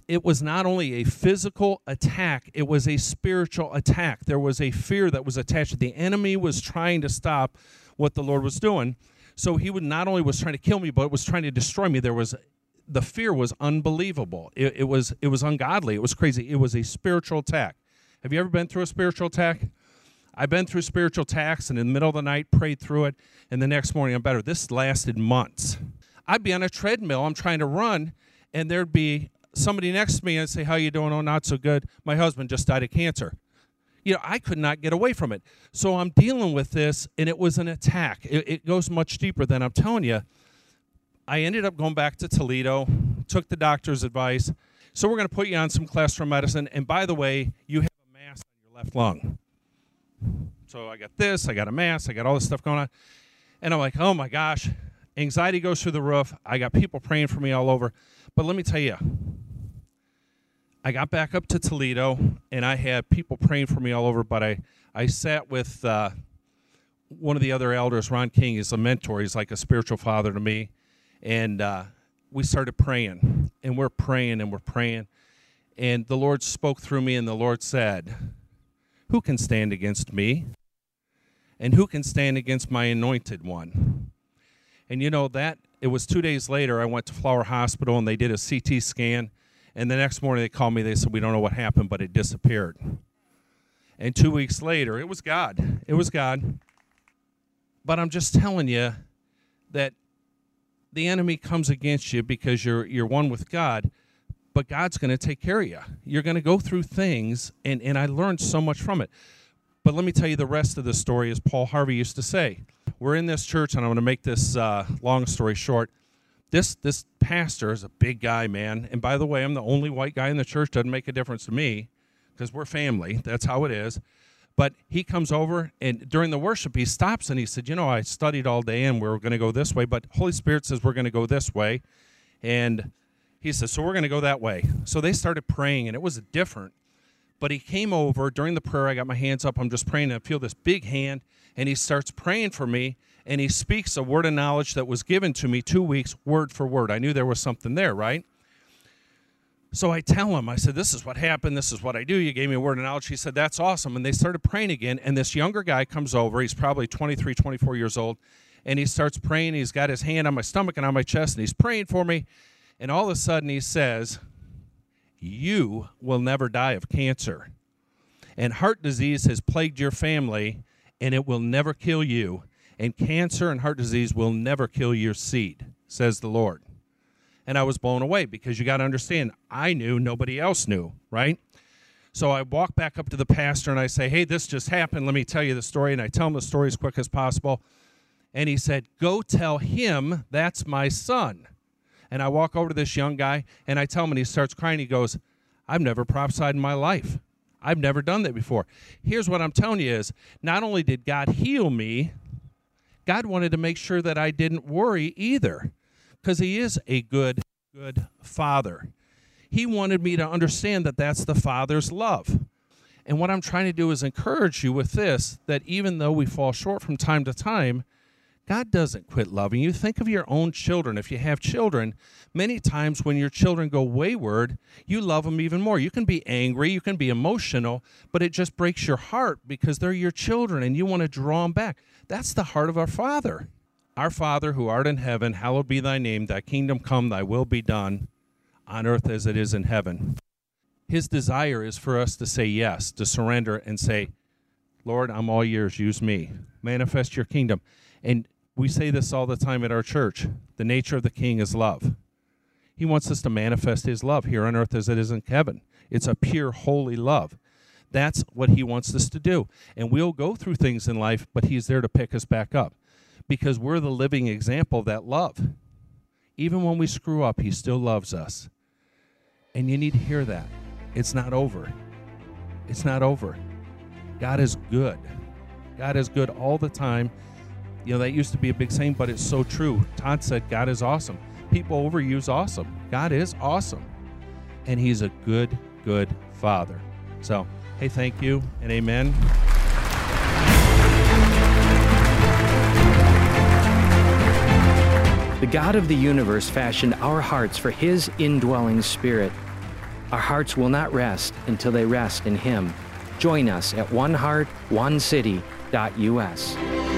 It was not only a physical attack, it was a spiritual attack. There was a fear that was attached. The enemy was trying to stop what the Lord was doing. So he would not only was trying to kill me, but was trying to destroy me. There was the fear was unbelievable. It, it, was it was ungodly. It was crazy. It was a spiritual attack. Have you ever been through a spiritual attack? I've been through spiritual attacks and in the middle of the night prayed through it, and the next morning I'm better. This lasted months. I'd be on a treadmill. I'm trying to run, and there'd be somebody next to me and I'd say, "How you doing? Oh, not so good. My husband just died of cancer." You know, I could not get away from it. So I'm dealing with this, and it was an attack. It, it goes much deeper than I'm telling you. I ended up going back to Toledo, took the doctor's advice. So we're going to put you on some cholesterol medicine. And by the way, you have a mass on your left lung. So I got this, I got a mass, I got all this stuff going on. And I'm like, oh my gosh, anxiety goes through the roof. I got people praying for me all over. But let me tell you, I got back up to Toledo and I had people praying for me all over. But I, I sat with uh, one of the other elders, Ron King, is a mentor. He's like a spiritual father to me. And uh, we started praying, and we're praying and we're praying. And the Lord spoke through me, and the Lord said, Who can stand against me? And who can stand against my anointed one? And you know, that it was two days later, I went to Flower Hospital and they did a CT scan. And the next morning they called me, they said, We don't know what happened, but it disappeared. And two weeks later, it was God. It was God. But I'm just telling you that the enemy comes against you because you're you're one with God, but God's going to take care of you. You're going to go through things, and and I learned so much from it. But let me tell you the rest of the story, as Paul Harvey used to say. We're in this church, and I'm going to make this uh, long story short. This this pastor is a big guy, man. And by the way, I'm the only white guy in the church. Doesn't make a difference to me because we're family. That's how it is. But he comes over and during the worship, he stops and he said, You know, I studied all day and we are going to go this way, but Holy Spirit says we're going to go this way. And he says, So we're going to go that way. So they started praying and it was different. But he came over during the prayer. I got my hands up. I'm just praying and I feel this big hand. And he starts praying for me and he speaks a word of knowledge that was given to me two weeks, word for word. I knew there was something there, right? So I tell him, I said, This is what happened. This is what I do. You gave me a word of knowledge. He said, That's awesome. And they started praying again. And this younger guy comes over. He's probably 23, 24 years old. And he starts praying. He's got his hand on my stomach and on my chest. And he's praying for me. And all of a sudden he says, You will never die of cancer. And heart disease has plagued your family, and it will never kill you. And cancer and heart disease will never kill your seed, says the Lord and I was blown away because you got to understand, I knew nobody else knew, right? So I walk back up to the pastor and I say, Hey, this just happened. Let me tell you the story. And I tell him the story as quick as possible. And he said, Go tell him that's my son. And I walk over to this young guy and I tell him, and he starts crying. He goes, I've never prophesied in my life. I've never done that before. Here's what I'm telling you is not only did God heal me, God wanted to make sure that I didn't worry either because he is a good, good father. He wanted me to understand that that's the father's love. And what I'm trying to do is encourage you with this that even though we fall short from time to time, God doesn't quit loving you. Think of your own children. If you have children, many times when your children go wayward, you love them even more. You can be angry, you can be emotional, but it just breaks your heart because they're your children and you want to draw them back. That's the heart of our Father. Our Father who art in heaven, hallowed be thy name, thy kingdom come, thy will be done on earth as it is in heaven. His desire is for us to say yes, to surrender and say, Lord, I'm all yours, use me. Manifest your kingdom. And we say this all the time at our church. The nature of the king is love. He wants us to manifest his love here on earth as it is in heaven. It's a pure, holy love. That's what he wants us to do. And we'll go through things in life, but he's there to pick us back up because we're the living example of that love. Even when we screw up, He still loves us. And you need to hear that. It's not over. It's not over. God is good. God is good all the time. You know, that used to be a big saying, but it's so true. Todd said, God is awesome. People overuse awesome. God is awesome. And He's a good, good Father. So, hey, thank you and amen.
The God of the universe fashioned our hearts for His indwelling spirit. Our hearts will not rest until they rest in Him. Join us at oneheartonecity.us.